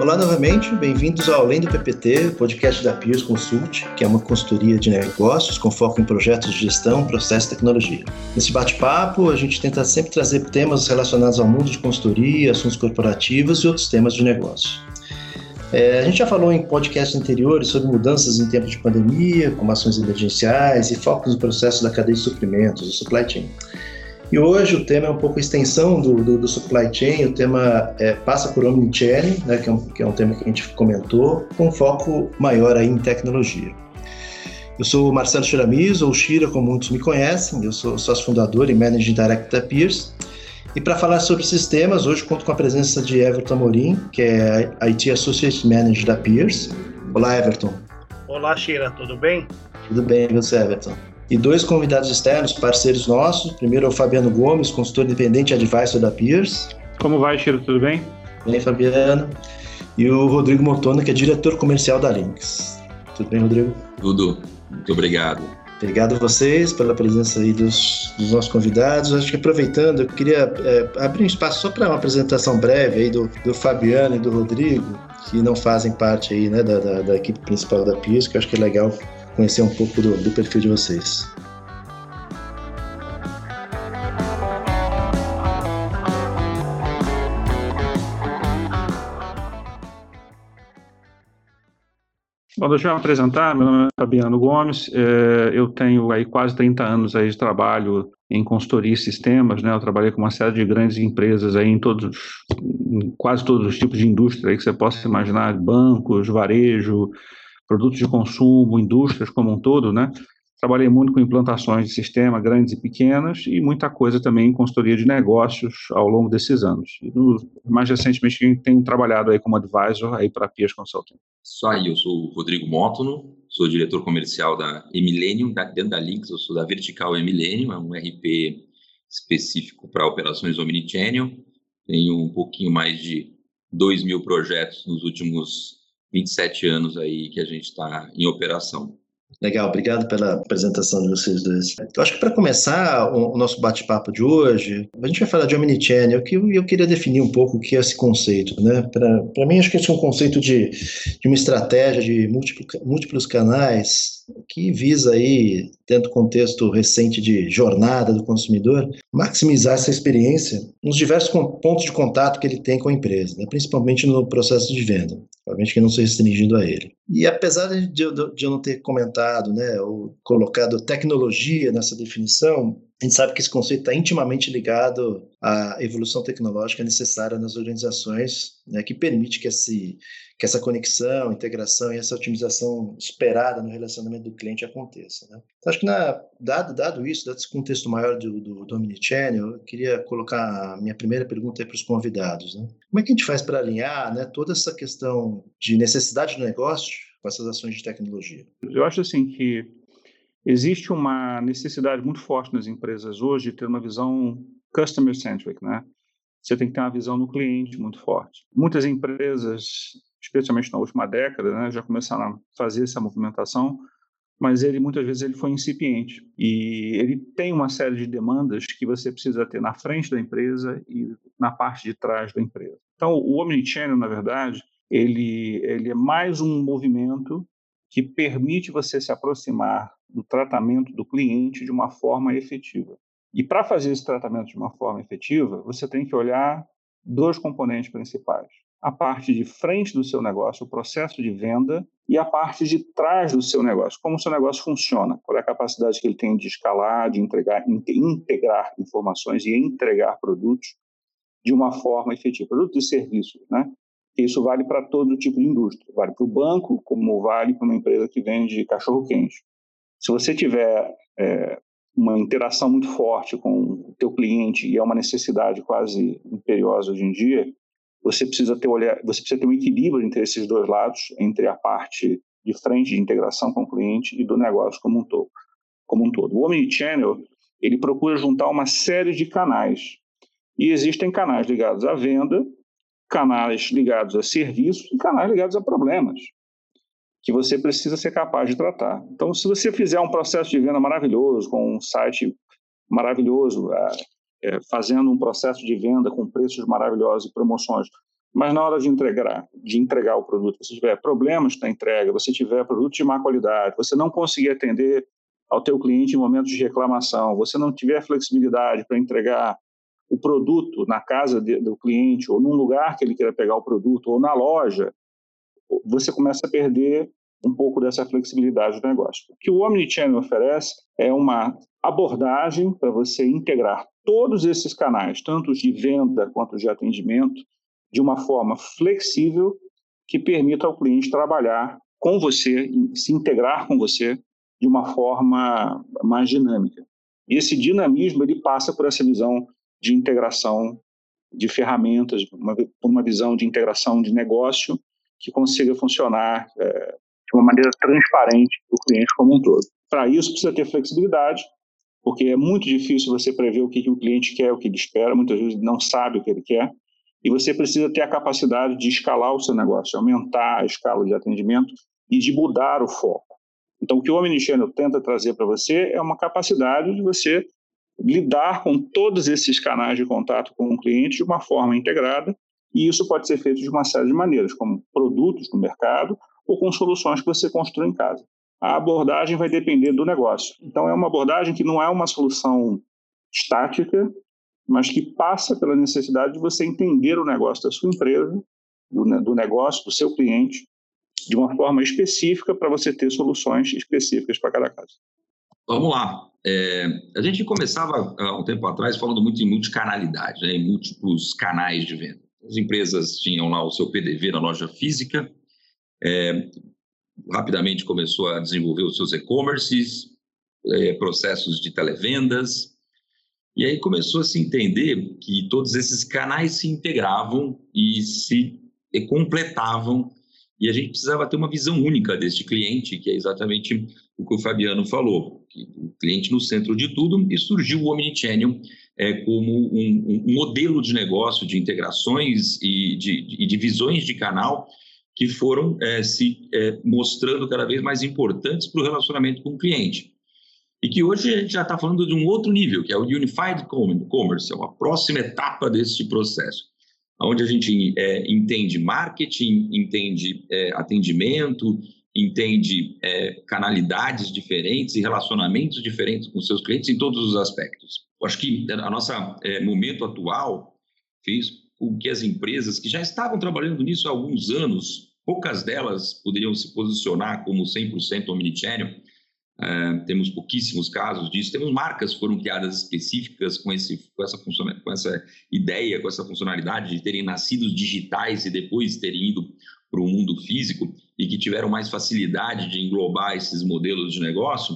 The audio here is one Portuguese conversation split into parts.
Olá novamente, bem-vindos ao Além do PPT, podcast da Peers Consult, que é uma consultoria de negócios com foco em projetos de gestão, processo e tecnologia. Nesse bate-papo, a gente tenta sempre trazer temas relacionados ao mundo de consultoria, assuntos corporativos e outros temas de negócio. É, a gente já falou em podcasts anteriores sobre mudanças em tempos de pandemia, como ações emergenciais e focos no processo da cadeia de suprimentos, o supply chain. E hoje o tema é um pouco a extensão do, do, do supply chain, o tema é, passa por omnichannel, né, que, é um, que é um tema que a gente comentou, com foco maior aí em tecnologia. Eu sou o Marcelo Chiramis, ou Shira, como muitos me conhecem, eu sou sócio fundador e Managing Director da Peers, e para falar sobre sistemas, hoje conto com a presença de Everton Morim, que é IT Associate Manager da Peers. Olá, Everton. Olá, Shira, tudo bem? Tudo bem, você, Everton? E dois convidados externos, parceiros nossos. Primeiro é o Fabiano Gomes, consultor independente e advisor da Peers. Como vai, Chiro? Tudo bem? Bem, Fabiano. E o Rodrigo Motona, que é diretor comercial da Lynx. Tudo bem, Rodrigo? Tudo. Muito obrigado. Obrigado a vocês pela presença aí dos, dos nossos convidados. Acho que aproveitando, eu queria é, abrir um espaço só para uma apresentação breve aí do, do Fabiano e do Rodrigo, que não fazem parte aí, né, da, da, da equipe principal da PIS, que eu acho que é legal conhecer um pouco do, do perfil de vocês. Bom, deixa eu apresentar, meu nome é Fabiano Gomes, é, eu tenho aí quase 30 anos aí de trabalho em consultoria e sistemas, né? Eu trabalhei com uma série de grandes empresas aí em todos, em quase todos os tipos de indústria aí que você possa imaginar, bancos, varejo, produtos de consumo, indústrias como um todo, né? Trabalhei muito com implantações de sistema, grandes e pequenas, e muita coisa também em consultoria de negócios ao longo desses anos. E no, mais recentemente, tenho trabalhado aí como advisor aí para a Pias Consulting. Isso aí, eu sou o Rodrigo Mótono, sou diretor comercial da Emilenium, dentro da Links, eu sou da Vertical Emilenium, é um RP específico para operações omnichannel. Tenho um pouquinho mais de 2 mil projetos nos últimos 27 anos aí que a gente está em operação. Legal, obrigado pela apresentação de vocês dois. Eu acho que para começar o, nosso bate-papo de hoje, a gente vai falar de Omnichannel, que eu, queria definir um pouco o que é esse conceito. Né? Para mim, acho que esse é um conceito de, de uma estratégia de múltiplo, múltiplos canais que visa aí, dentro do contexto recente de jornada do consumidor, maximizar essa experiência nos diversos pontos de contato que ele tem com a empresa, né? principalmente no processo de venda, obviamente que não se restringindo a ele. E apesar de eu, de eu não ter comentado, né, ou colocado tecnologia nessa definição, a gente sabe que esse conceito está intimamente ligado à evolução tecnológica necessária nas organizações, né, que permite que esse que essa conexão, integração e essa otimização esperada no relacionamento do cliente aconteça. Né? Então, acho que na, dado, dado isso, dado esse contexto maior do, do, do Omnichannel, eu queria colocar a minha primeira pergunta para os convidados. Né? Como é que a gente faz para alinhar né, toda essa questão de necessidade do negócio com essas ações de tecnologia? Eu acho assim que existe uma necessidade muito forte nas empresas hoje de ter uma visão customer-centric, né? Você tem que ter uma visão no cliente muito forte. Muitas empresas especialmente na última década, né, já começaram a fazer essa movimentação, mas ele muitas vezes ele foi incipiente e ele tem uma série de demandas que você precisa ter na frente da empresa e na parte de trás da empresa. Então, o omnichannel, na verdade, ele ele é mais um movimento que permite você se aproximar do tratamento do cliente de uma forma efetiva. E para fazer esse tratamento de uma forma efetiva, você tem que olhar dois componentes principais a parte de frente do seu negócio, o processo de venda, e a parte de trás do seu negócio, como o seu negócio funciona, qual é a capacidade que ele tem de escalar, de entregar, integrar informações e entregar produtos de uma forma efetiva, produtos e serviços, né? Isso vale para todo tipo de indústria, vale para o banco, como vale para uma empresa que vende cachorro quente. Se você tiver é, uma interação muito forte com o teu cliente e é uma necessidade quase imperiosa hoje em dia, você precisa ter olhar, você precisa ter um equilíbrio entre esses dois lados, entre a parte de frente de integração com o cliente e do negócio como um todo. Como um todo. O omnichannel ele procura juntar uma série de canais e existem canais ligados à venda, canais ligados a serviços e canais ligados a problemas que você precisa ser capaz de tratar. Então, se você fizer um processo de venda maravilhoso, com um site maravilhoso, é, fazendo um processo de venda com preços maravilhosos e promoções, mas na hora de entregar, de entregar o produto, você tiver problemas na entrega, você tiver produto de má qualidade, você não conseguir atender ao teu cliente em momentos de reclamação, você não tiver flexibilidade para entregar o produto na casa de, do cliente ou num lugar que ele queira pegar o produto ou na loja, você começa a perder um pouco dessa flexibilidade do negócio. O que o Omnichannel oferece é uma abordagem para você integrar todos esses canais, tanto os de venda quanto os de atendimento, de uma forma flexível que permita ao cliente trabalhar com você, se integrar com você de uma forma mais dinâmica. E esse dinamismo ele passa por essa visão de integração de ferramentas, uma, por uma visão de integração de negócio que consiga funcionar é, de uma maneira transparente para o cliente como um todo. Para isso, precisa ter flexibilidade, porque é muito difícil você prever o que, o cliente quer, o que ele espera, muitas vezes não sabe o que ele quer, e você precisa ter a capacidade de escalar o seu negócio, aumentar a escala de atendimento e de mudar o foco. Então, o que o Omnichannel tenta trazer para você é uma capacidade de você lidar com todos esses canais de contato com o cliente de uma forma integrada, e isso pode ser feito de uma série de maneiras, como produtos no mercado ou com soluções que você constrói em casa. A abordagem vai depender do negócio. Então, é uma abordagem que não é uma solução estática, mas que passa pela necessidade de você entender o negócio da sua empresa, do, do negócio do seu cliente, de uma forma específica para você ter soluções específicas para cada caso. Vamos lá. É, a gente começava há um tempo atrás falando muito em multicanalidade, né, em múltiplos canais de venda. As empresas tinham lá o seu PDV na loja física, é, rapidamente começou a desenvolver os seus e-commerces, é, processos de televendas, e aí começou a se entender que todos esses canais se integravam e se completavam, e a gente precisava ter uma visão única deste cliente, que é exatamente o que o Fabiano falou, o cliente no centro de tudo, e surgiu o Omnichannel é, como um, um, modelo de negócio de integrações e de, de, de visões de canal que foram é, se é, mostrando cada vez mais importantes para o relacionamento com o cliente. E que hoje a gente já está falando de um outro nível, que é o Unified Commerce, é uma próxima etapa desse processo, onde a gente é, entende marketing, entende é, atendimento, entende é, canalidades diferentes e relacionamentos diferentes com seus clientes em todos os aspectos. Eu acho que a nossa é, momento atual fez com que as empresas que já estavam trabalhando nisso há alguns anos, poucas delas poderiam se posicionar como 100% omnichannel, Uh, temos pouquíssimos casos disso. Temos marcas que foram criadas específicas com, esse, com, essa com essa ideia, com essa funcionalidade de terem nascido digitais e depois terem ido para o mundo físico e que tiveram mais facilidade de englobar esses modelos de negócio,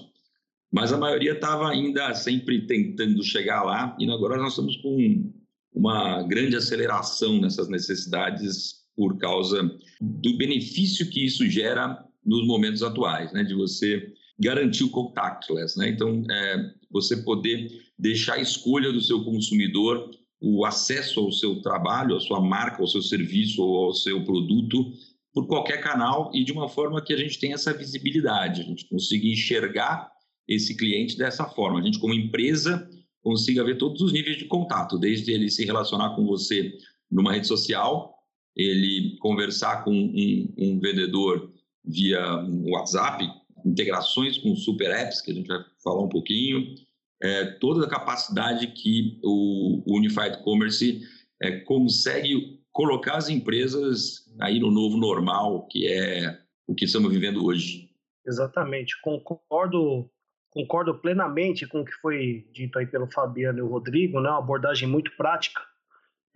mas a maioria estava ainda sempre tentando chegar lá e agora nós estamos com uma grande aceleração nessas necessidades por causa do benefício que isso gera nos momentos atuais, né? De você garantir o contactless, né? Então, é, você poder deixar a escolha do seu consumidor o acesso ao seu trabalho, à sua marca, ao seu serviço ou ao seu produto por qualquer canal e de uma forma que a gente tenha essa visibilidade, a gente consiga enxergar esse cliente dessa forma. A gente, como empresa, consiga ver todos os níveis de contato, desde ele se relacionar com você numa rede social, ele conversar com um, um vendedor via WhatsApp, integrações com super apps, que a gente vai falar um pouquinho, é, toda a capacidade que o, Unified Commerce é, consegue colocar as empresas aí no novo normal, que é o que estamos vivendo hoje. Exatamente, concordo concordo plenamente com o que foi dito aí pelo Fabiano e o Rodrigo, né? uma abordagem muito prática.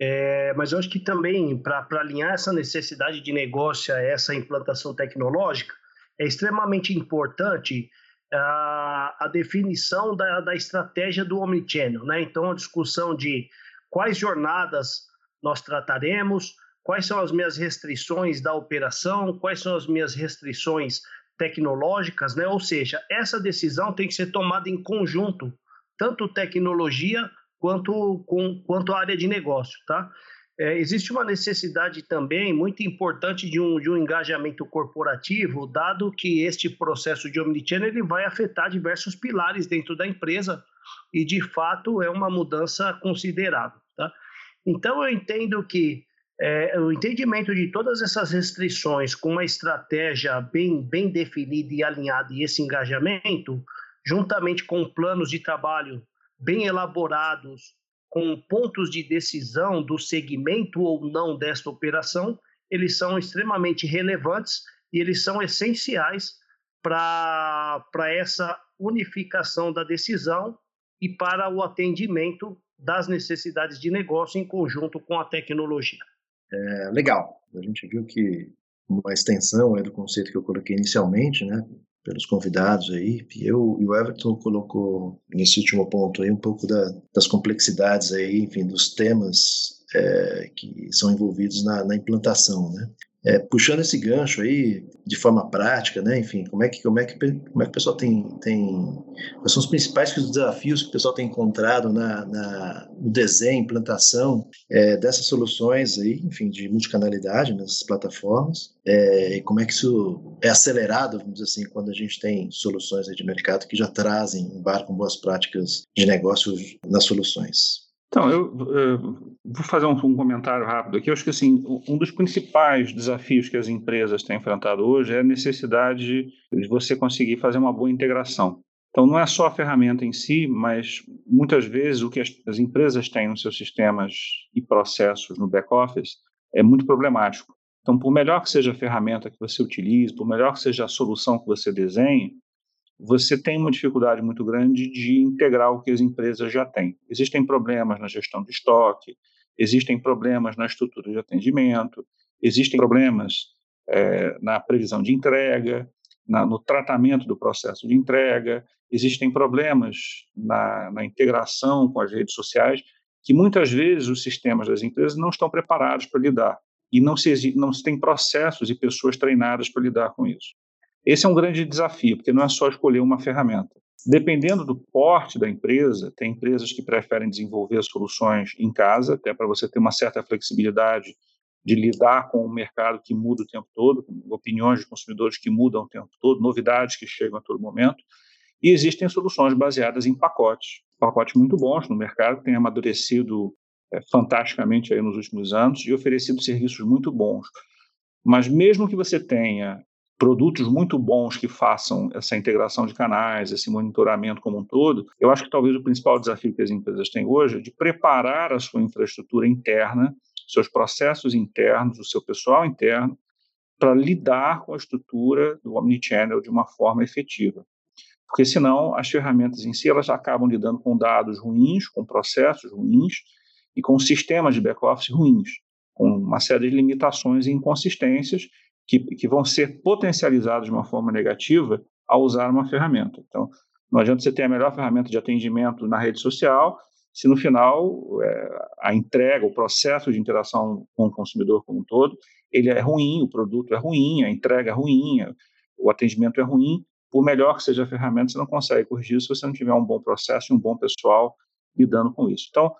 É, mas eu acho que também, para alinhar essa necessidade de negócio a essa implantação tecnológica, é extremamente importante a, a definição da, da estratégia do Omnichannel. Né? Então, a discussão de quais jornadas nós trataremos, quais são as minhas restrições da operação, quais são as minhas restrições tecnológicas, né? Ou seja, essa decisão tem que ser tomada em conjunto, tanto tecnologia quanto com, quanto a área de negócio, tá? É, existe uma necessidade também muito importante de um, de um engajamento corporativo, dado que este processo de omnichannel ele vai afetar diversos pilares dentro da empresa e, de fato, é uma mudança considerável. Tá? Então, eu entendo que é, o entendimento de todas essas restrições com uma estratégia bem, bem definida e alinhada e esse engajamento, juntamente com planos de trabalho bem elaborados, com pontos de decisão do segmento ou não desta operação, eles são extremamente relevantes e eles são essenciais para essa unificação da decisão e para o atendimento das necessidades de negócio em conjunto com a tecnologia. É, legal. A gente viu que uma extensão é do conceito que eu coloquei inicialmente, né, pelos convidados aí, eu e o Everton colocou nesse último ponto aí um pouco da, das complexidades aí, enfim, dos temas é, que são envolvidos na, na implantação, né? É, puxando esse gancho aí de forma prática, né? Enfim, como é que como é que como é que o pessoal tem tem quais são os principais desafios que o pessoal tem encontrado na, na no desenho, implantação é, dessas soluções aí, enfim, de multicanalidade nessas plataformas é, e como é que isso é acelerado, vamos dizer assim, quando a gente tem soluções de mercado que já trazem, embarcam boas práticas de negócio nas soluções. Então, eu, eu vou fazer um, um, comentário rápido aqui. Eu acho que assim, um dos principais desafios que as empresas têm enfrentado hoje é a necessidade de você conseguir fazer uma boa integração. Então, não é só a ferramenta em si, mas muitas vezes o que as, as empresas têm nos seus sistemas e processos no back-office é muito problemático. Então, por melhor que seja a ferramenta que você utilize, por melhor que seja a solução que você desenhe, você tem uma dificuldade muito grande de integrar o que as empresas já têm. Existem problemas na gestão de estoque, existem problemas na estrutura de atendimento, existem problemas é, na previsão de entrega, na, no tratamento do processo de entrega, existem problemas na, na integração com as redes sociais, que muitas vezes os sistemas das empresas não estão preparados para lidar. E não se, não se tem processos e pessoas treinadas para lidar com isso. Esse é um grande desafio, porque não é só escolher uma ferramenta. Dependendo do porte da empresa, tem empresas que preferem desenvolver soluções em casa, até para você ter uma certa flexibilidade de lidar com um mercado que muda o tempo todo, opiniões de consumidores que mudam o tempo todo, novidades que chegam a todo momento. E existem soluções baseadas em pacotes, pacotes muito bons no mercado, que têm amadurecido é, fantasticamente aí nos últimos anos e oferecido serviços muito bons. Mas mesmo que você tenha produtos muito bons que façam essa integração de canais, esse monitoramento como um todo, eu acho que talvez o principal desafio que as empresas têm hoje é de preparar a sua infraestrutura interna, seus processos internos, o seu pessoal interno, para lidar com a estrutura do omnichannel de uma forma efetiva. Porque senão as ferramentas em si elas acabam lidando com dados ruins, com processos ruins e com sistemas de back-office ruins, com uma série de limitações e inconsistências que, que vão ser potencializados de uma forma negativa ao usar uma ferramenta. Então, não adianta você ter a melhor ferramenta de atendimento na rede social, se no final é, a entrega, o processo de interação com o consumidor como um todo, ele é ruim, o produto é ruim, a entrega é ruim, o atendimento é ruim, por melhor que seja a ferramenta, você não consegue corrigir se você não tiver um bom processo e um bom pessoal lidando com isso. Então,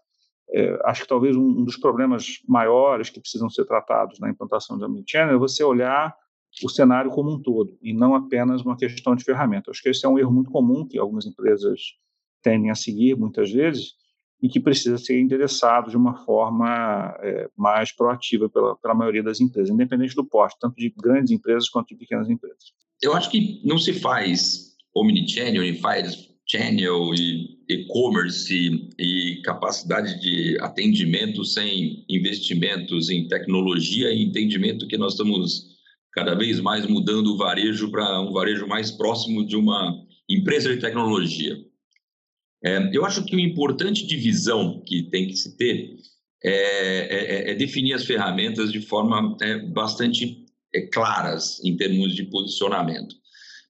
é, acho que talvez um, dos problemas maiores que precisam ser tratados na implantação do Omnichannel é você olhar o cenário como um todo e não apenas uma questão de ferramenta. Acho que esse é um erro muito comum que algumas empresas tendem a seguir muitas vezes e que precisa ser endereçado de uma forma é, mais proativa pela, pela maioria das empresas, independente do porte, tanto de grandes empresas quanto de pequenas empresas. Eu acho que não se faz omnichannel, channel e e-commerce e capacidade de atendimento sem investimentos em tecnologia e entendimento que nós estamos cada vez mais mudando o varejo para um varejo mais próximo de uma empresa de tecnologia. É, eu acho que uma importante divisão que tem que se ter é, é, é definir as ferramentas de forma é, bastante é, claras em termos de posicionamento.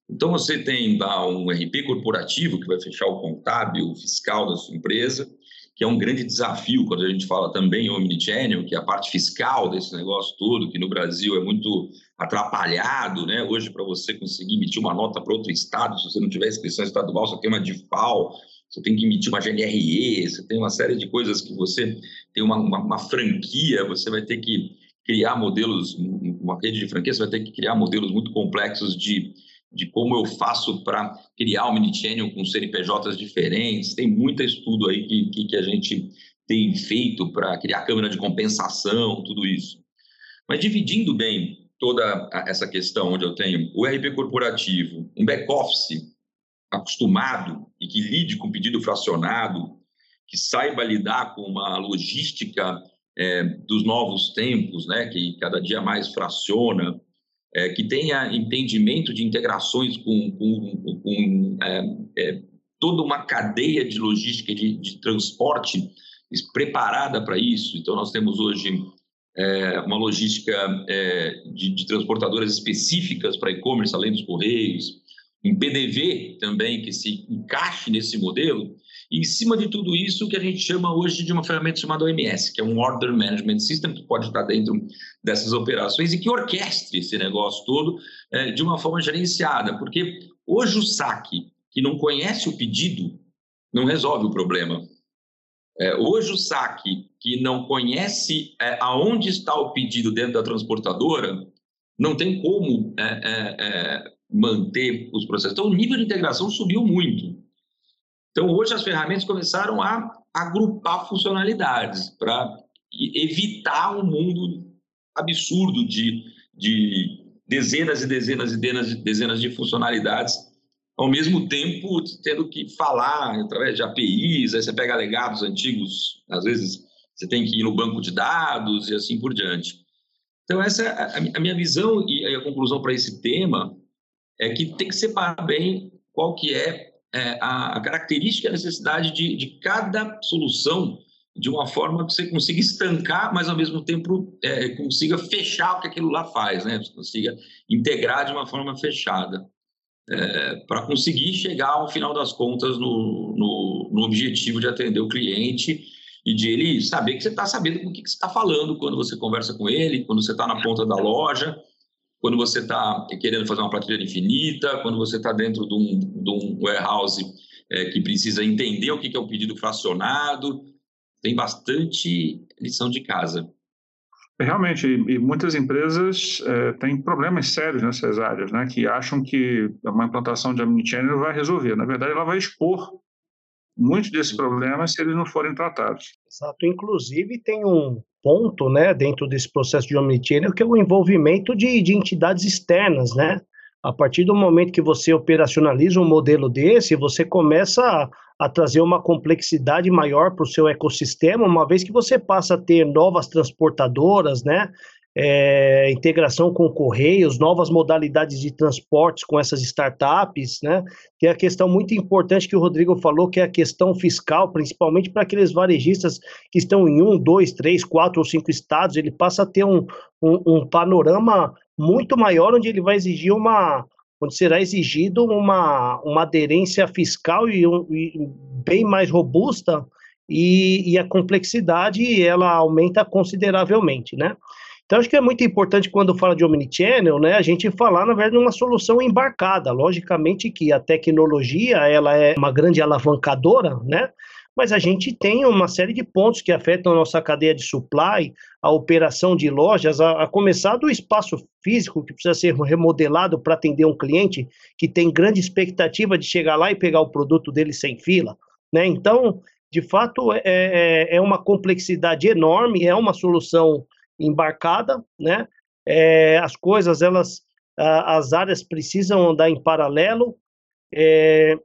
Então, você tem lá um RP corporativo que vai fechar o contábil, o fiscal da sua empresa, que é um grande desafio quando a gente fala também omnichannel, que é a parte fiscal desse negócio todo, que no Brasil é muito atrapalhado, né? Hoje, para você conseguir emitir uma nota para outro estado, se você não tiver inscrição estadual, você tem uma DIFAL, você tem que emitir uma GNRE, você tem uma série de coisas que você tem uma, uma, uma franquia, você vai ter que criar modelos, uma rede de franquia, você vai ter que criar modelos muito complexos de de como eu faço para criar o Minichannel com CNPJs diferentes. Tem muito estudo aí que, que, que, a gente tem feito para criar câmera de compensação, tudo isso. Mas dividindo bem toda essa questão onde eu tenho o RP corporativo, um back-office acostumado e que lide com pedido fracionado, que saiba lidar com uma logística é, dos novos tempos, né, que cada dia mais fraciona, é, que tenha entendimento de integrações com, com, com é, é toda uma cadeia de logística de, de transporte preparada para isso. Então, nós temos hoje é, uma logística é, de, de, transportadoras específicas para e-commerce, além dos correios, um PDV também que se encaixe nesse modelo. Em cima de tudo isso, o que a gente chama hoje de uma ferramenta chamada OMS, que é um Order Management System, que pode estar dentro dessas operações e que orquestre esse negócio todo é, de uma forma gerenciada. Porque hoje o saque que não conhece o pedido não resolve o problema. É, hoje o saque que não conhece é, aonde está o pedido dentro da transportadora não tem como manter os processos. Então o nível de integração subiu muito. Então hoje as ferramentas começaram a agrupar funcionalidades para evitar um mundo absurdo de, de dezenas e dezenas e dezenas, dezenas de funcionalidades ao mesmo tempo tendo que falar através de APIs, aí você pega legados antigos, às vezes você tem que ir no banco de dados e assim por diante. Então, essa é a minha visão e a conclusão para esse tema é que tem que separar bem qual que é, é a característica e a necessidade de, de cada solução de uma forma que você consiga estancar, mas ao mesmo tempo é, consiga fechar o que aquilo lá faz, né? Você consiga integrar de uma forma fechada é, para conseguir chegar ao final das contas no, no, no, objetivo de atender o cliente e de ele saber que você está sabendo com o que, que você está falando quando você conversa com ele, quando você está na ponta da loja, quando você está querendo fazer uma prateleira infinita, quando você está dentro de um, de um warehouse é, que precisa entender o que, é o pedido fracionado. Tem bastante lição de casa. Realmente, e muitas empresas é, têm problemas sérios nessas áreas, né, que acham que uma implantação de omnichannel vai resolver. Na verdade, ela vai expor muitos desses problemas se eles não forem tratados. Exato. Inclusive, tem um ponto né, dentro desse processo de omnichannel que é o envolvimento de, de entidades externas, né? A partir do momento que você operacionaliza um modelo desse, você começa a, a trazer uma complexidade maior para o seu ecossistema, uma vez que você passa a ter novas transportadoras, né? É, integração com correios, novas modalidades de transportes com essas startups, né? Tem a questão muito importante que o Rodrigo falou, que é a questão fiscal, principalmente para aqueles varejistas que estão em um, dois, três, quatro ou cinco estados, ele passa a ter um, um, um panorama muito maior, onde ele vai exigir uma, onde será exigido uma, uma aderência fiscal e, um, e bem mais robusta e, e, a complexidade ela aumenta consideravelmente, né? Então acho que é muito importante quando fala de omnichannel, né, a gente falar na verdade de uma solução embarcada. Logicamente que a tecnologia ela é uma grande alavancadora, né? mas a gente tem uma série de pontos que afetam a nossa cadeia de supply, a operação de lojas, a, a começar do espaço físico que precisa ser remodelado para atender um cliente que tem grande expectativa de chegar lá e pegar o produto dele sem fila. Né? Então, de fato, é, é, é uma complexidade enorme, é uma solução embarcada, né? É, as coisas, elas, as áreas precisam andar em paralelo, é,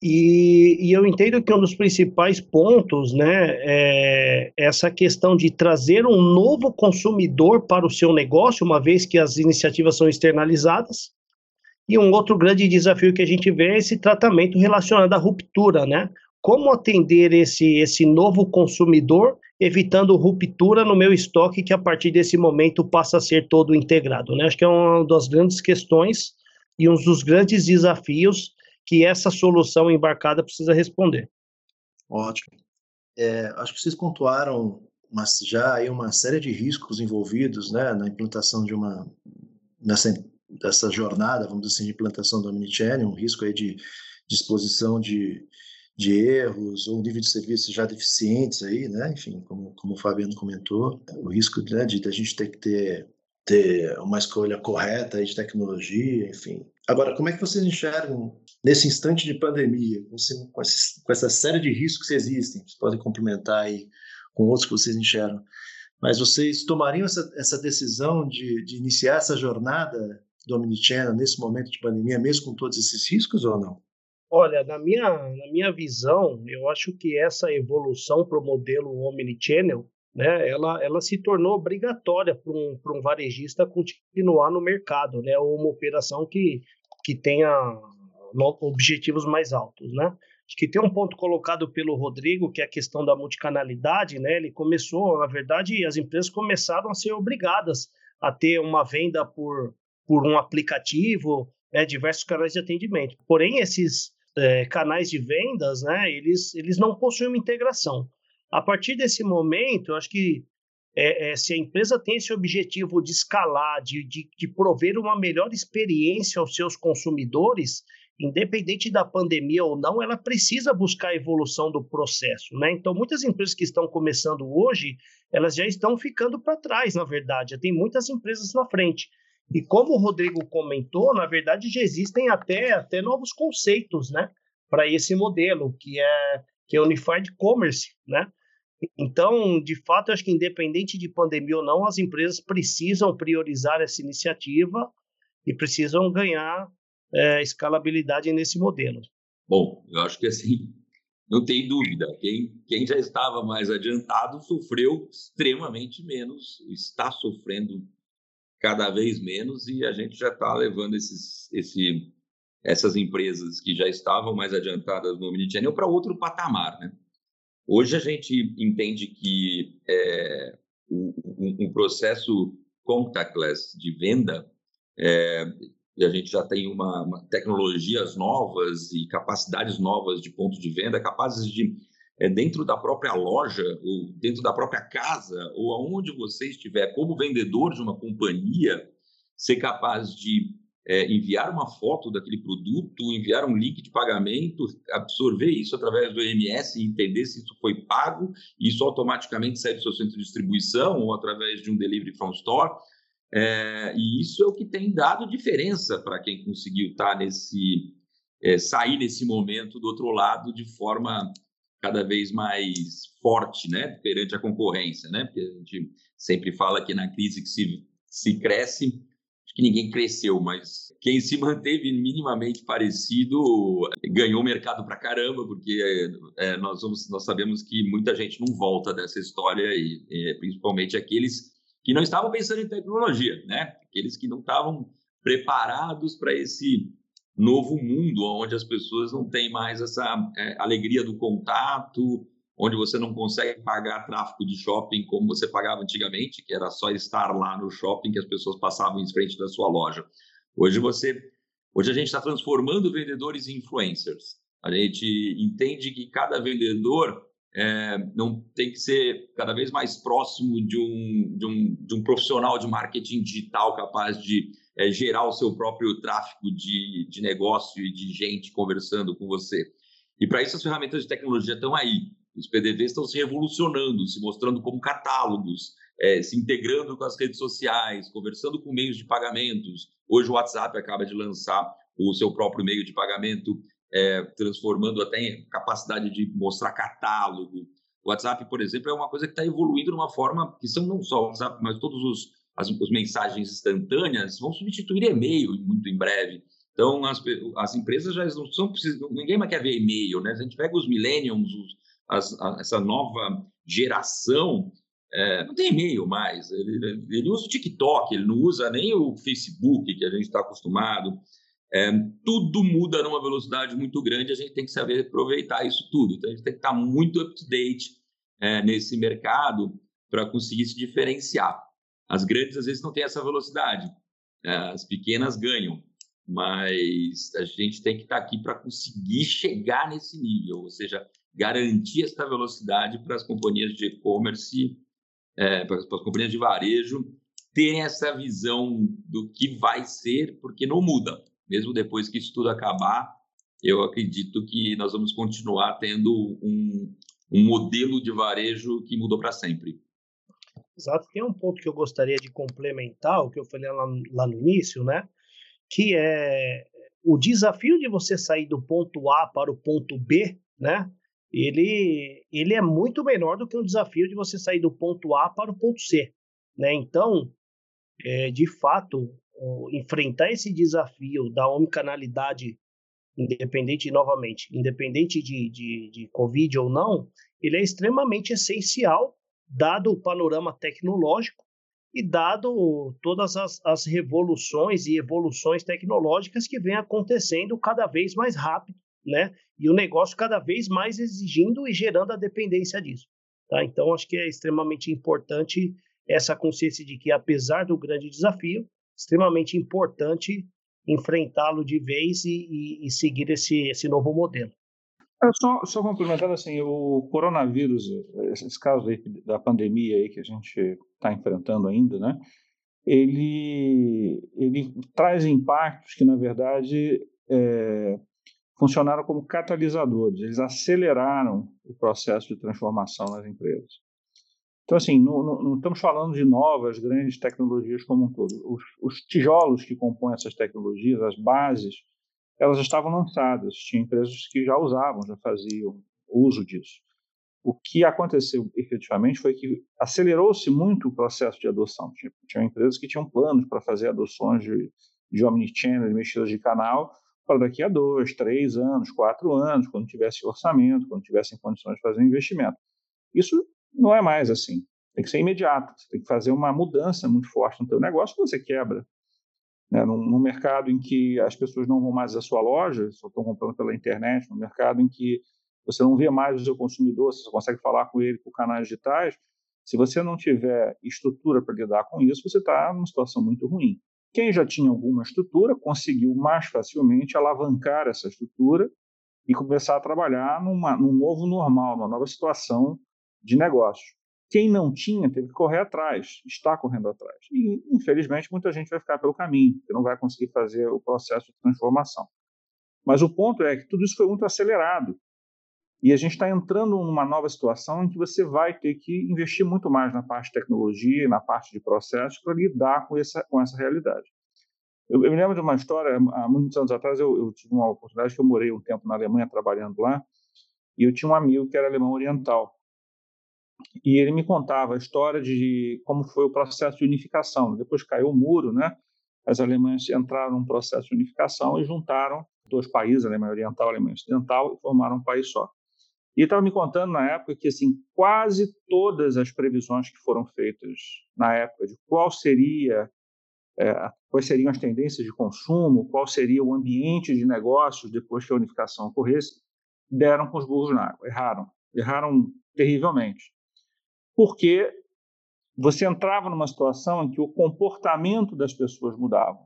e, e, eu entendo que um dos principais pontos, né, é essa questão de trazer um novo consumidor para o seu negócio, uma vez que as iniciativas são externalizadas. E um outro grande desafio que a gente vê é esse tratamento relacionado à ruptura, né? Como atender esse, esse novo consumidor, evitando ruptura no meu estoque, que a partir desse momento passa a ser todo integrado, né? Acho que é uma das grandes questões e um dos grandes desafios que essa solução embarcada precisa responder. Ótimo. É, acho que vocês pontuaram mas já aí uma série de riscos envolvidos né, na implantação de uma nessa dessa jornada, vamos dizer assim, de implantação do Omnichannel, um risco aí de, exposição de, de erros ou nível de serviços já deficientes aí, né? Enfim, como, como o Fabiano comentou, o risco né, de, de a gente ter que ter, ter uma escolha correta de tecnologia, enfim, Agora, como é que vocês enxergam nesse instante de pandemia, com, com essa série de riscos que existem? Vocês podem complementar aí com outros que vocês enxergam. Mas vocês tomariam essa, essa decisão de, de iniciar essa jornada do Omnichannel nesse momento de pandemia, mesmo com todos esses riscos ou não? Olha, na minha, na minha visão, eu acho que essa evolução para o modelo Omnichannel, né, ela, ela se tornou obrigatória para um, um varejista continuar no mercado, né, ou uma operação que, que tenha objetivos mais altos, né? Acho que tem um ponto colocado pelo Rodrigo, que é a questão da multicanalidade, né? Ele começou, na verdade, as empresas começaram a ser obrigadas a ter uma venda por, por um aplicativo, né? diversos canais de atendimento. Porém, esses é, canais de vendas, né? Eles, eles não possuem uma integração. A partir desse momento, eu acho que é, é, se a empresa tem esse objetivo de escalar, de, de, de prover uma melhor experiência aos seus consumidores, independente da pandemia ou não, ela precisa buscar a evolução do processo, né? Então, muitas empresas que estão começando hoje, elas já estão ficando para trás, na verdade. Já tem muitas empresas na frente. E como o Rodrigo comentou, na verdade já existem até, até novos conceitos, né, para esse modelo, que é que é Unified Commerce, né? Então, de fato, acho que independente de pandemia ou não, as empresas precisam priorizar essa iniciativa e precisam ganhar é, escalabilidade nesse modelo. Bom, eu acho que assim, não tem dúvida, quem, quem já estava mais adiantado sofreu extremamente menos, está sofrendo cada vez menos e a gente já está levando esses, esse, essas empresas que já estavam mais adiantadas no Omnichannel para outro patamar. Né? Hoje a gente entende que é, um, um, processo contactless de venda é, e a gente já tem uma, uma, tecnologias novas e capacidades novas de ponto de venda capazes de é, dentro da própria loja ou dentro da própria casa ou aonde você estiver como vendedor de uma companhia ser capaz de é, enviar uma foto daquele produto, enviar um link de pagamento, absorver isso através do EMS e entender se isso foi pago, e isso automaticamente sai do seu centro de distribuição ou através de um delivery from store. É, e isso é o que tem dado diferença para quem conseguiu estar tá nesse é, sair nesse momento do outro lado de forma cada vez mais forte, né, perante a concorrência, né, porque a gente sempre fala que na crise que se, se cresce, acho que ninguém cresceu, mas quem se manteve minimamente parecido ganhou mercado para caramba, porque é, nós, vamos, nós sabemos que muita gente não volta dessa história e, e principalmente aqueles que não estavam pensando em tecnologia, né, aqueles que não estavam preparados para esse novo mundo, onde as pessoas não têm mais essa é, alegria do contato, onde você não consegue pagar tráfego de shopping como você pagava antigamente, que era só estar lá no shopping que as pessoas passavam em frente da sua loja. Hoje você, hoje a gente está transformando vendedores em influencers. A gente entende que cada vendedor é, não tem que ser cada vez mais próximo de um, de um, de um profissional de marketing digital capaz de é, gerar o seu próprio tráfego de, de negócio e de gente conversando com você. E para isso as ferramentas de tecnologia estão aí. Os PDVs estão se revolucionando, se mostrando como catálogos, é, se integrando com as redes sociais, conversando com meios de pagamentos. Hoje o WhatsApp acaba de lançar o seu próprio meio de pagamento, é, transformando até em capacidade de mostrar catálogo. O WhatsApp, por exemplo, é uma coisa que está evoluindo de uma forma que são não só o WhatsApp, mas todos os as, as mensagens instantâneas vão substituir e-mail muito em breve. Então, as, as empresas já não são precisas, ninguém mais quer ver e-mail, né? A gente pega os millennials, os, as, a, essa nova geração, é, não tem e-mail mais. Ele, ele, usa o TikTok, ele não usa nem o Facebook, que a gente está acostumado. É, tudo muda numa velocidade muito grande, a gente tem que saber aproveitar isso tudo. Então, a gente tem que estar muito up-to-date é, nesse mercado para conseguir se diferenciar. As grandes, às vezes, não têm essa velocidade. É, as pequenas ganham. Mas a gente tem que estar aqui para conseguir chegar nesse nível, ou seja, garantir essa velocidade para as companhias de e-commerce, é, para, as companhias de varejo, terem essa visão do que vai ser, porque não muda. Mesmo depois que isso tudo acabar, eu acredito que nós vamos continuar tendo um, um modelo de varejo que mudou para sempre. Exato. Tem um ponto que eu gostaria de complementar, o que eu falei lá, lá no início, né? Que é, o desafio de você sair do ponto A para o ponto B, né? Ele, ele é muito menor do que o desafio de você sair do ponto A para o ponto C, né? Então, é, de fato, enfrentar esse desafio da omnicanalidade, independente, novamente, independente de, de, de Covid ou não, ele é extremamente essencial, dado o panorama tecnológico e dado todas as, as revoluções e evoluções tecnológicas que vêm acontecendo cada vez mais rápido, né? E o negócio cada vez mais exigindo e gerando a dependência disso. Tá? Então, acho que é extremamente importante essa consciência de que, apesar do grande desafio, extremamente importante enfrentá-lo de vez e, e, e, seguir esse, esse novo modelo. Eu só, só complementando assim, o coronavírus, esse caso aí da pandemia aí que a gente está enfrentando ainda, né? Ele, ele traz impactos que, na verdade, é, funcionaram como catalisadores, eles aceleraram o processo de transformação nas empresas. Então, assim, não, não, não, estamos falando de novas grandes tecnologias como um todo. Os, os, tijolos que compõem essas tecnologias, as bases, elas estavam lançadas. Tinha empresas que já usavam, já faziam uso disso. O que aconteceu efetivamente foi que acelerou-se muito o processo de adoção. Tinha, tinha empresas que tinham planos para fazer adoções de, de omnichannel, de mexidas de canal, para daqui a dois, três anos, quatro anos, quando tivesse orçamento, quando tivessem condições de fazer investimento. Isso não é mais assim. Tem que ser imediato. Você tem que fazer uma mudança muito forte no teu negócio você quebra. Né? Num, num, mercado em que as pessoas não vão mais à sua loja, só estão comprando pela internet, num mercado em que você não vê mais o seu consumidor, você só consegue falar com ele por canais digitais, se você não tiver estrutura para lidar com isso, você está numa situação muito ruim. Quem já tinha alguma estrutura conseguiu mais facilmente alavancar essa estrutura e começar a trabalhar numa, num novo normal, numa nova situação de negócio. Quem não tinha teve que correr atrás, está correndo atrás. E, infelizmente, muita gente vai ficar pelo caminho, que não vai conseguir fazer o processo de transformação. Mas o ponto é que tudo isso foi muito acelerado. E a gente está entrando numa nova situação em que você vai ter que investir muito mais na parte de tecnologia, na parte de processos, para lidar com essa, com essa realidade. Eu, eu, me lembro de uma história, há muitos anos atrás, eu, eu tive uma oportunidade que eu morei um tempo na Alemanha trabalhando lá, e eu tinha um amigo que era alemão oriental. E ele me contava a história de como foi o processo de unificação. Depois caiu o muro, né? As Alemanhas entraram num processo de unificação e juntaram dois países, a Alemanha Oriental e a Alemanha Ocidental, e formaram um país só. E estava me contando na época que assim quase todas as previsões que foram feitas na época de qual seria é, quais seriam as tendências de consumo, qual seria o ambiente de negócios depois que a unificação ocorresse, deram com os burros na água, erraram, erraram terrivelmente porque você entrava numa situação em que o comportamento das pessoas mudava.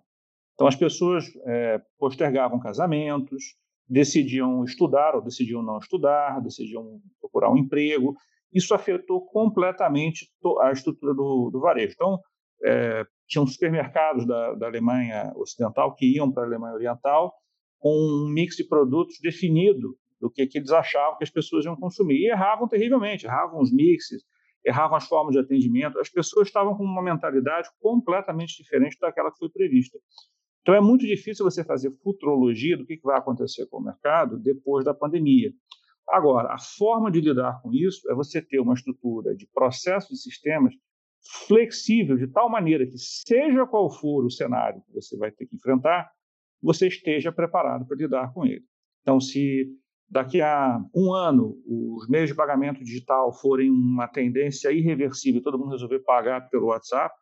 Então, as pessoas é, postergavam casamentos, decidiam estudar ou decidiam não estudar, decidiam procurar um emprego. Isso afetou completamente a estrutura do, do varejo. Então, é, tinham supermercados da, da Alemanha Ocidental que iam para a Alemanha Oriental com um mix de produtos definido do que, que eles achavam que as pessoas iam consumir. E erravam terrivelmente, erravam os mixes, erravam as formas de atendimento, as pessoas estavam com uma mentalidade completamente diferente daquela que foi prevista. Então é muito difícil você fazer futurologia do que vai acontecer com o mercado depois da pandemia. Agora, a forma de lidar com isso é você ter uma estrutura de processos e sistemas flexível de tal maneira que, seja qual for o cenário que você vai ter que enfrentar, você esteja preparado para lidar com ele. Então, se daqui a um ano os meios de pagamento digital forem uma tendência irreversível, todo mundo resolver pagar pelo WhatsApp,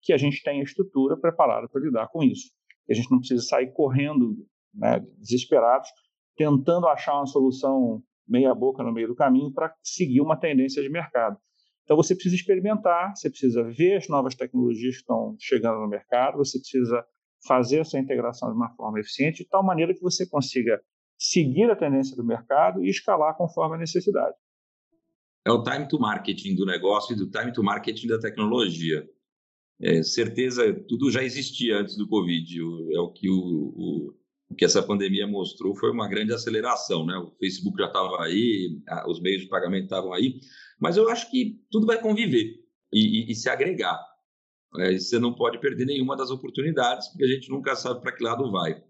que a gente tenha estrutura preparada para lidar com isso. Que a gente não precisa sair correndo, né, desesperados, tentando achar uma solução meia boca no meio do caminho para seguir uma tendência de mercado. Então você precisa experimentar, você precisa ver as novas tecnologias que estão chegando no mercado, você precisa fazer essa integração de uma forma eficiente, de tal maneira que você consiga seguir a tendência do mercado e escalar conforme a necessidade. É o time to marketing do negócio e do time to marketing da tecnologia. É, certeza, tudo já existia antes do Covid. É o que, o, o, o, que essa pandemia mostrou foi uma grande aceleração. Né? O Facebook já estava aí, os meios de pagamento estavam aí, mas eu acho que tudo vai conviver e, e, e se agregar. É, você não pode perder nenhuma das oportunidades, porque a gente nunca sabe para que lado vai.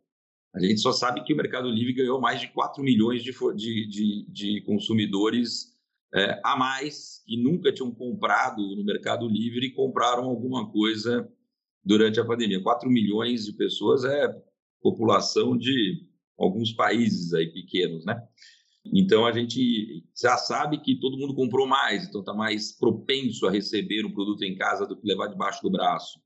A gente só sabe que o Mercado Livre ganhou mais de 4 milhões de, de, de, de consumidores é, a mais que nunca tinham comprado no Mercado Livre e compraram alguma coisa durante a pandemia. 4 milhões de pessoas é população de alguns países aí pequenos, né? Então a gente já sabe que todo mundo comprou mais, então está mais propenso a receber um produto em casa do que levar debaixo do braço.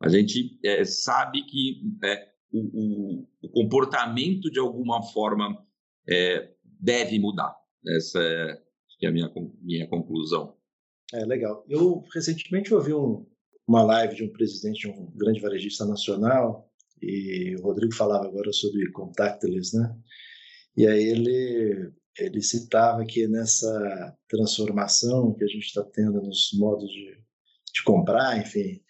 A gente é, sabe que é, o, o, o, comportamento de alguma forma é, deve mudar. Essa é, é a minha, minha conclusão. É legal. Eu recentemente ouvi um, uma live de um presidente de um grande varejista nacional e o Rodrigo falava agora sobre contactless, né? E aí ele ele citava que nessa transformação que a gente está tendo nos modos de, de comprar, enfim,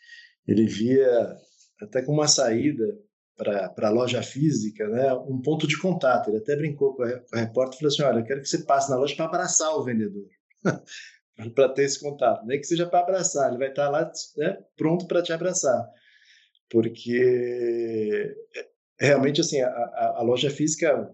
ele via até como uma saída para a loja física, né, um ponto de contato. Ele até brincou com a, com a repórter e falou assim: Olha, eu quero que você passe na loja para abraçar o vendedor, para ter esse contato. Nem que seja para abraçar, ele vai estar tá lá né, pronto para te abraçar. Porque é, realmente assim, a, a, a loja física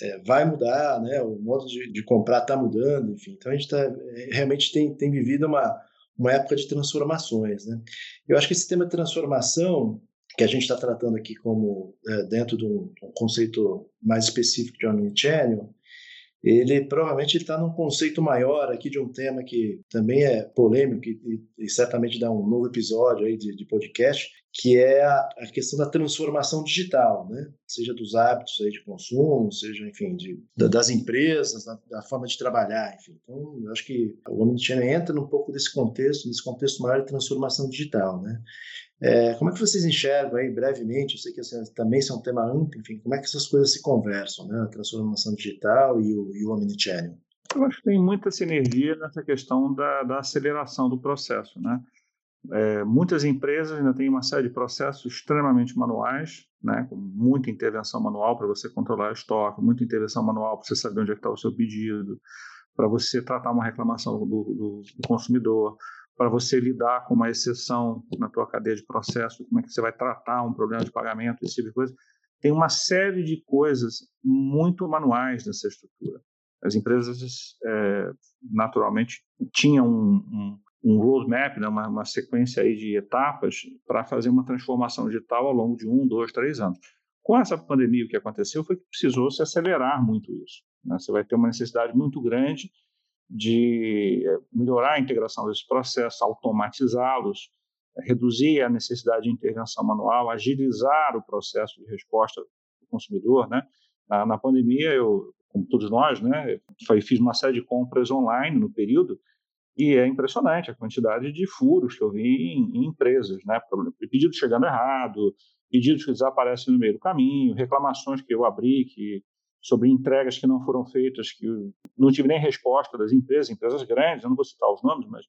é, vai mudar, né? O modo de, de comprar está mudando, enfim. Então a gente tá, é, realmente tem, tem vivido uma, uma época de transformações, né? Eu acho que esse tema de transformação que a gente está tratando aqui como é, dentro de um, um, conceito mais específico de omnichannel, ele provavelmente está num conceito maior aqui de um tema que também é polêmico e, e certamente dá um novo episódio aí de, de podcast, que é a, a, questão da transformação digital, né? Seja dos hábitos aí de consumo, seja, enfim, de, da, das empresas, da, da, forma de trabalhar, enfim. Então, eu acho que o Omnichannel entra num pouco desse contexto, nesse contexto maior de transformação digital, né? É, como é que vocês enxergam aí, brevemente, eu sei que assim, também isso é um tema amplo, enfim, como é que essas coisas se conversam, né? A transformação digital e o, e o omnichannel? Eu acho que tem muita sinergia nessa questão da, da aceleração do processo, né? É, muitas empresas ainda têm uma série de processos extremamente manuais, né, com muita intervenção manual para você controlar o estoque, muita intervenção manual para você saber onde é está o seu pedido, para você tratar uma reclamação do, do, do consumidor, para você lidar com uma exceção na tua cadeia de processo, como é que você vai tratar um problema de pagamento, esse tipo de coisa. Tem uma série de coisas muito manuais nessa estrutura. As empresas, é, naturalmente, tinham um, um, um roadmap, né, uma, uma sequência aí de etapas para fazer uma transformação digital ao longo de um, dois, três anos. Com essa pandemia, o que aconteceu foi que precisou se acelerar muito isso. Né? Você vai ter uma necessidade muito grande de eh, melhorar a integração desses processos, automatizá-los, eh, reduzir a necessidade de intervenção manual, agilizar o processo de resposta do consumidor, né? Na, na pandemia, eu, como todos nós, né, fiz uma série de compras online no período e é impressionante a quantidade de furos que eu vi em, em empresas, né? Pedido chegando errado, pedidos que desaparecem no meio do caminho, reclamações que eu abri que sobre entregas que não foram feitas, que não tive nem resposta das empresas, empresas grandes, eu não vou citar os nomes, mas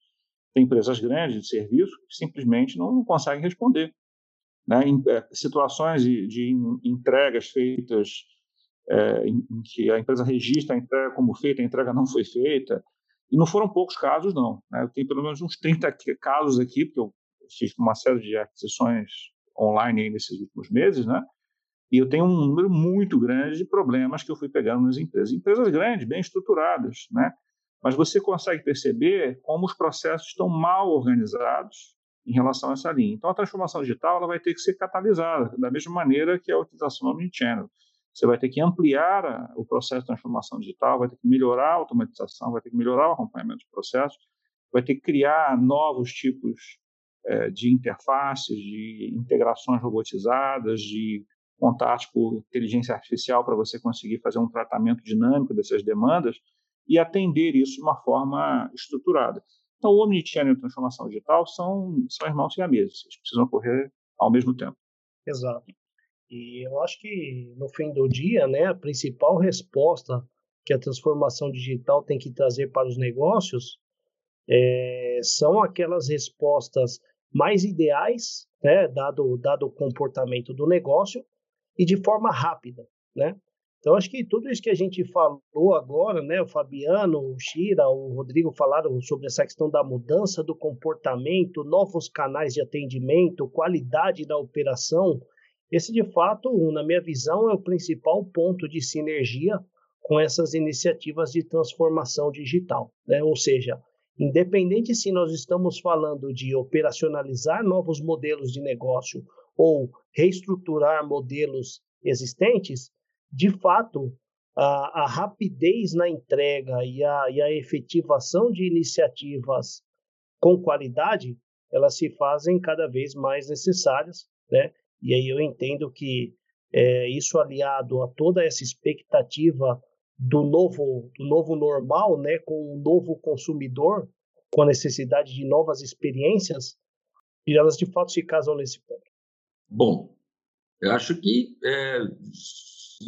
tem empresas grandes de serviço que simplesmente não conseguem responder. Né? Em, é, situações de, de, entregas feitas é, em, em, que a empresa registra a entrega como feita, a entrega não foi feita, e não foram poucos casos, não. Né? Eu tenho pelo menos uns 30 casos aqui, porque eu fiz uma série de aquisições online nesses últimos meses, né? E eu tenho um número muito grande de problemas que eu fui pegando nas empresas. Empresas grandes, bem estruturadas, né? Mas você consegue perceber como os processos estão mal organizados em relação a essa linha. Então, a transformação digital ela vai ter que ser catalisada, da mesma maneira que a utilização do Omnichannel. Você vai ter que ampliar a, o processo de transformação digital, vai ter que melhorar a automatização, vai ter que melhorar o acompanhamento de processos, vai ter que criar novos tipos é, de interfaces, de integrações robotizadas, de contatos por inteligência artificial para você conseguir fazer um tratamento dinâmico dessas demandas e atender isso de uma forma estruturada. Então, o Omnichannel e a transformação digital são, são irmãos siameses, eles precisam ocorrer ao mesmo tempo. Exato. E eu acho que, no fim do dia, né, a principal resposta que a transformação digital tem que trazer para os negócios é, são aquelas respostas mais ideais, né, dado, dado o comportamento do negócio, e de forma rápida, né? Então, acho que tudo isso que a gente falou agora, né, o Fabiano, o Shira, o Rodrigo falaram sobre essa questão da mudança do comportamento, novos canais de atendimento, qualidade da operação, Esse, de fato, na minha visão, é o principal ponto de sinergia com essas iniciativas de transformação digital. Né? Ou seja, independente se nós estamos falando de operacionalizar novos modelos de negócio ou reestruturar modelos existentes, de fato, a, a rapidez na entrega e a, e a efetivação de iniciativas com qualidade, elas se fazem cada vez mais necessárias, né? E aí eu entendo que é, isso aliado a toda essa expectativa do novo, do novo normal, né, com um novo consumidor, com a necessidade de novas experiências, e elas de fato se casam nesse ponto. Bom, eu acho que é,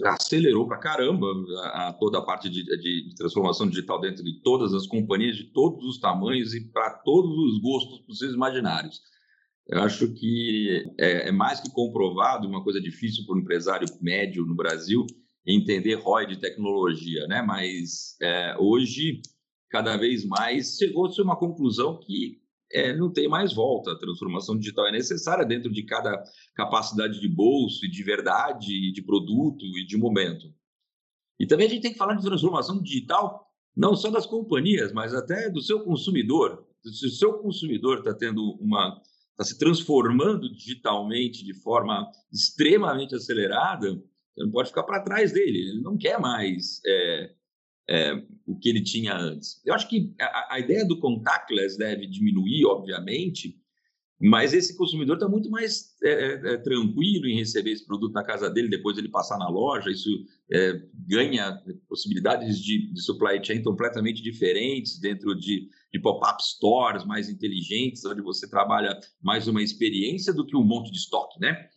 acelerou para caramba a, a, toda a parte de, de, transformação digital dentro de todas as companhias, de todos os tamanhos e para todos os gostos possíveis imaginários. Eu acho que é, é mais que comprovado, uma coisa difícil para um empresário médio no Brasil, entender ROI de tecnologia, né? Mas é, hoje, cada vez mais, chegou-se a uma conclusão que é, não tem mais volta. A transformação digital é necessária dentro de cada capacidade de bolso e de verdade, e de produto e de momento. E também a gente tem que falar de transformação digital não só das companhias, mas até do seu consumidor. Se o seu consumidor está tendo uma está se transformando digitalmente de forma extremamente acelerada, você não pode ficar para trás dele. Ele não quer mais é, é, o que ele tinha antes. Eu acho que a, a, ideia do contactless deve diminuir, obviamente, mas esse consumidor está muito mais é, é, é, tranquilo em receber esse produto na casa dele, depois ele passar na loja. Isso é, ganha possibilidades de, de, supply chain completamente diferentes dentro de, de pop-up stores mais inteligentes, onde você trabalha mais uma experiência do que um monte de estoque, né?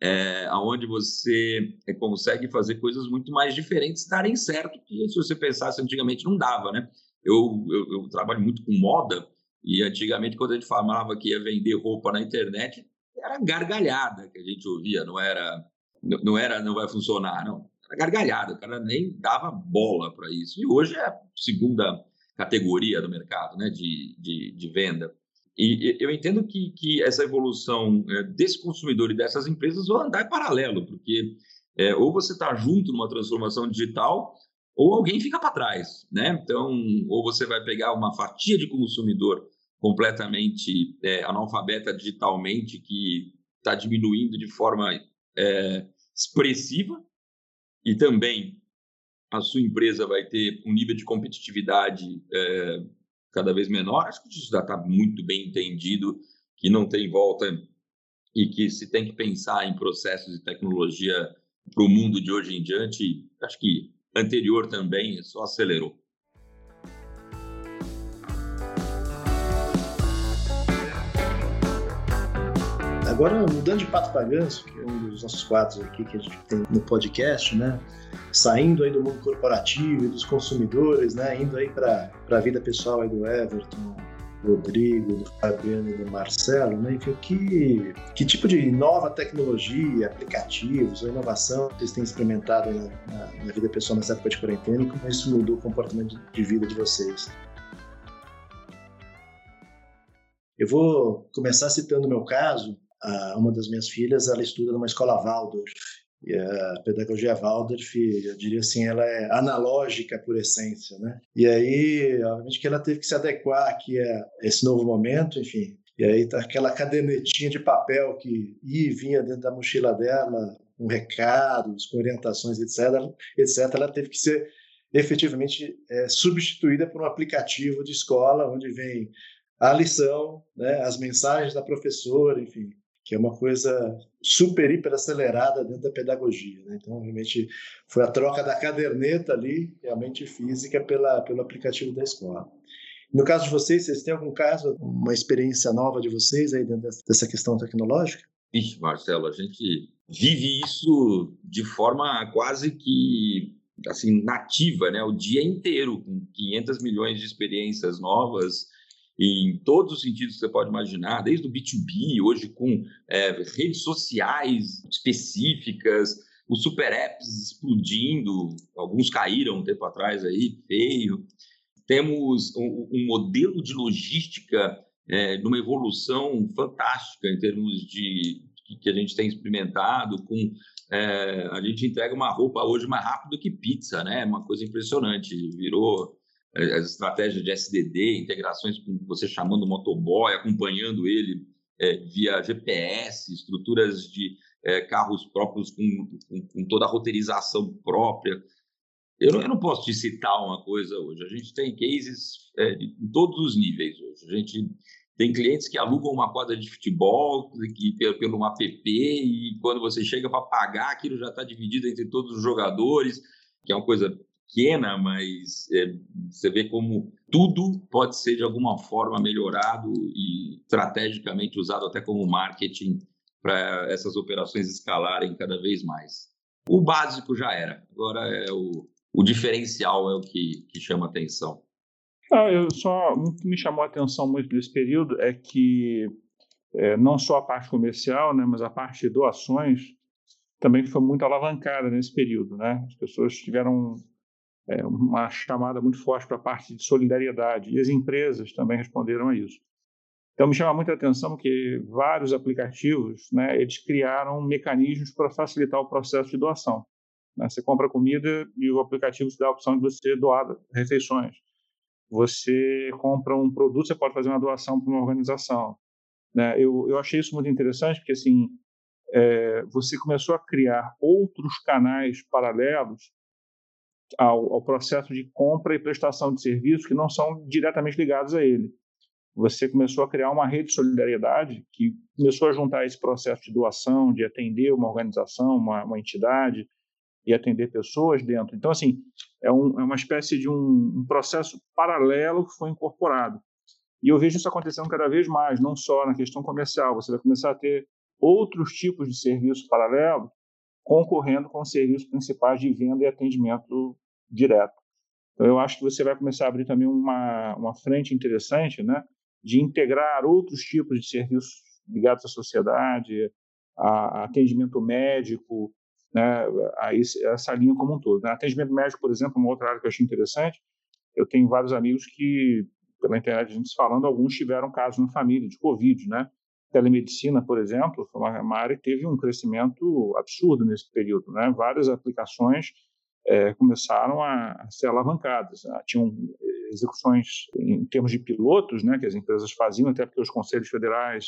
É, onde você é, consegue fazer coisas muito mais diferentes darem certo, que se você pensasse antigamente não dava, né? Eu, eu, eu, trabalho muito com moda e antigamente quando a gente falava que ia vender roupa na internet, era gargalhada que a gente ouvia, não era não era não vai funcionar, não. Era gargalhada, o cara nem dava bola para isso. E hoje é a segunda categoria do mercado né, de, de, de venda. E eu entendo que, que essa evolução é, desse consumidor e dessas empresas vão andar em paralelo, porque é, ou você está junto numa transformação digital, ou alguém fica para trás, né? Então, ou você vai pegar uma fatia de consumidor completamente é, analfabeta digitalmente, que está diminuindo de forma é, expressiva, e também a sua empresa vai ter um nível de competitividade é, cada vez menor. Acho que isso já está muito bem entendido, que não tem volta e que se tem que pensar em processos de tecnologia para o mundo de hoje em diante. Acho que anterior também só acelerou. Agora, mudando de pato para ganso, que é um dos nossos quadros aqui que a gente tem no podcast, né? Saindo aí do mundo corporativo e dos consumidores, né? Indo aí para a vida pessoal aí do Everton, do Rodrigo, do Fabiano e do Marcelo, né? Enfim, que, que tipo de nova tecnologia, aplicativos ou inovação vocês têm experimentado na, na, na vida pessoal nessa época de quarentena e como isso mudou o comportamento de vida de vocês? Eu vou começar citando o meu caso, uma das minhas filhas, ela estuda numa escola Waldorf. E a pedagogia Waldorf, eu diria assim, ela é analógica por essência, né? E aí, obviamente que ela teve que se adequar aqui a esse novo momento, enfim. E aí tá aquela cadernetinha de papel que ia e vinha dentro da mochila dela, com recados, com orientações, etc, etc. Ela teve que ser efetivamente é, substituída por um aplicativo de escola onde vem a lição, né, as mensagens da professora, enfim, que é uma coisa super, hiper acelerada dentro da pedagogia. Né? Então, realmente, foi a troca da caderneta ali, realmente física, pela, pelo aplicativo da escola. No caso de vocês, vocês têm algum caso, uma experiência nova de vocês aí dentro dessa questão tecnológica? Ixi, Marcelo, a gente vive isso de forma quase que assim nativa, né? O dia inteiro, com 500 milhões de experiências novas, em todos os sentidos que você pode imaginar, desde o B2B, hoje com é, redes sociais específicas, os super apps explodindo, alguns caíram um tempo atrás aí, feio. Temos um, um modelo de logística é, numa evolução fantástica em termos de que a gente tem experimentado, com é, a gente entrega uma roupa hoje mais rápido que pizza, né? Uma coisa impressionante. Virou as estratégias de SDD, integrações com você chamando o motoboy, acompanhando ele é, via GPS, estruturas de é, carros próprios com, com, com, toda a roteirização própria. Eu não, eu não, posso te citar uma coisa hoje. A gente tem cases é, de, em todos os níveis hoje. A gente tem clientes que alugam uma quadra de futebol que, pelo, pelo app e quando você chega para pagar, aquilo já está dividido entre todos os jogadores, que é uma coisa pequena, mas é, você vê como tudo pode ser de alguma forma melhorado e estrategicamente usado até como marketing para essas operações escalarem cada vez mais. O básico já era, agora é o, o diferencial é o que, que chama atenção. Ah, eu só o que me chamou a atenção muito nesse período é que é, não só a parte comercial, né, mas a parte de doações também foi muito alavancada nesse período, né? As pessoas tiveram é, uma chamada muito forte para a parte de solidariedade e as empresas também responderam a isso. Então me chama muita atenção que vários aplicativos, né, eles criaram mecanismos para facilitar o processo de doação. Né? Você compra comida e o aplicativo te dá a opção de você doar refeições. Você compra um produto, você pode fazer uma doação para uma organização. Né? Eu, eu achei isso muito interessante porque assim é, você começou a criar outros canais paralelos ao, ao, processo de compra e prestação de serviços que não são diretamente ligados a ele. Você começou a criar uma rede de solidariedade que começou a juntar esse processo de doação, de atender uma organização, uma, uma entidade e atender pessoas dentro. Então, assim, é, um, é uma espécie de um, um processo paralelo que foi incorporado. E eu vejo isso acontecendo cada vez mais, não só na questão comercial. Você vai começar a ter outros tipos de serviços paralelos concorrendo com os serviços principais de venda e atendimento direto. Então, eu acho que você vai começar a abrir também uma, uma frente interessante, né, de integrar outros tipos de serviços ligados à sociedade, a, a atendimento médico, né, a esse, essa linha como um todo. Né? Atendimento médico, por exemplo, uma outra área que eu achei interessante, eu tenho vários amigos que, pela internet a gente falando, alguns tiveram casos na família de Covid, né? Telemedicina, por exemplo, foi uma área que teve um crescimento absurdo nesse período. Né? Várias aplicações é, começaram a, ser alavancadas. Ah, tinham execuções em termos de pilotos, né, que as empresas faziam, até porque os conselhos federais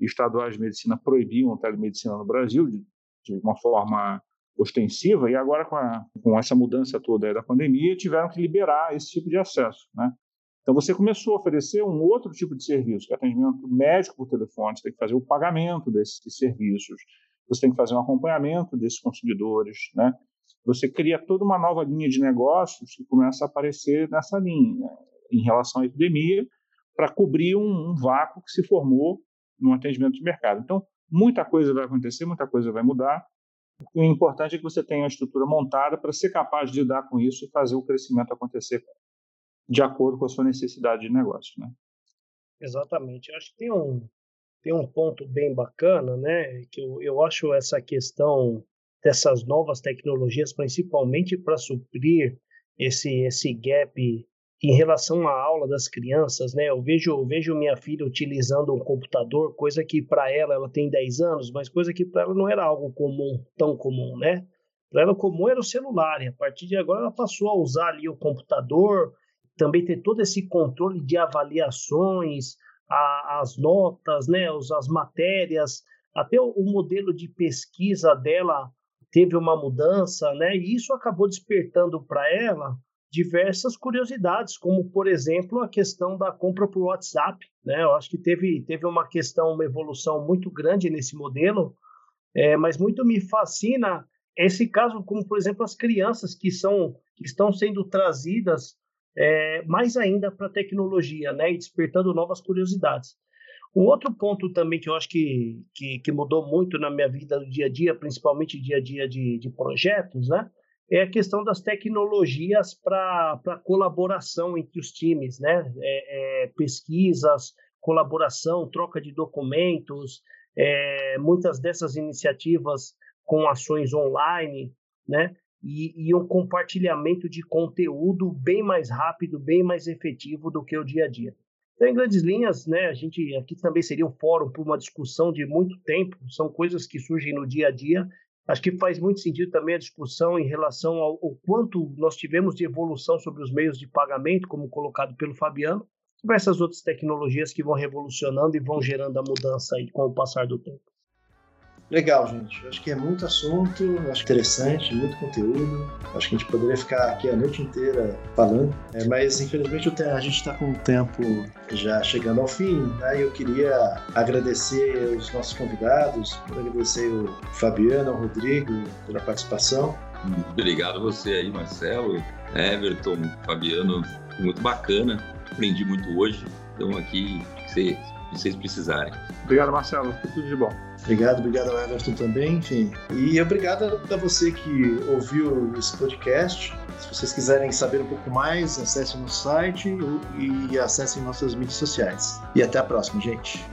e estaduais de medicina proibiam a telemedicina no Brasil de, de uma forma ostensiva, e agora com, a, com essa mudança toda da pandemia, tiveram que liberar esse tipo de acesso. Né? Então, você começou a oferecer um outro tipo de serviço, que é atendimento médico por telefone, você tem que fazer o pagamento desses serviços, você tem que fazer um acompanhamento desses consumidores, né? Você cria toda uma nova linha de negócios que começa a aparecer nessa linha, né? em relação à epidemia, para cobrir um, um vácuo que se formou no atendimento de mercado. Então, muita coisa vai acontecer, muita coisa vai mudar. O importante é que você tenha uma estrutura montada para ser capaz de lidar com isso e fazer o crescimento acontecer de acordo com a sua necessidade de negócio, né? Exatamente. Eu acho que tem um, tem um ponto bem bacana, né? Que eu, eu acho essa questão dessas novas tecnologias, principalmente para suprir esse, esse gap em relação à aula das crianças, né? Eu vejo, eu vejo minha filha utilizando um computador, coisa que para ela, ela tem 10 anos, mas coisa que para ela não era algo comum, tão comum, né? Para ela, comum era o celular, e a partir de agora ela passou a usar ali o computador, também ter todo esse controle de avaliações, a, as notas, né, as matérias, até o, o, modelo de pesquisa dela teve uma mudança, né, e isso acabou despertando para ela diversas curiosidades, como por exemplo a questão da compra por WhatsApp, né? Eu acho que teve teve uma questão, uma evolução muito grande nesse modelo, é, mas muito me fascina esse caso, como por exemplo as crianças que são que estão sendo trazidas é, mais ainda para a tecnologia, né, e despertando novas curiosidades. Um outro ponto também que eu acho que, que, que, mudou muito na minha vida do dia a dia, principalmente dia a dia de, de projetos, né, é a questão das tecnologias para colaboração entre os times, né, é, é, pesquisas, colaboração, troca de documentos, é, muitas dessas iniciativas com ações online, né, e, e, um compartilhamento de conteúdo bem mais rápido, bem mais efetivo do que o dia a dia. Então, em grandes linhas, né, a gente aqui também seria um fórum para uma discussão de muito tempo, são coisas que surgem no dia a dia. Acho que faz muito sentido também a discussão em relação ao, ao quanto nós tivemos de evolução sobre os meios de pagamento, como colocado pelo Fabiano, sobre essas outras tecnologias que vão revolucionando e vão gerando a mudança aí com o passar do tempo. Legal, gente. Acho que é muito assunto, acho interessante, muito conteúdo. Acho que a gente poderia ficar aqui a noite inteira falando, é, mas infelizmente a gente está com o tempo já chegando ao fim. Né? Eu queria agradecer os nossos convidados, agradecer o Fabiano, o Rodrigo pela participação. Obrigado a você aí, Marcelo, Everton, Fabiano, muito bacana. Aprendi muito hoje. Então aqui, se vocês precisarem. Obrigado, Marcelo. Foi tudo de bom. Obrigado, obrigado ao Everton também, enfim. E obrigado a você que ouviu esse podcast. Se vocês quiserem saber um pouco mais, acessem nosso site e acessem nossas mídias sociais. E até a próxima, gente.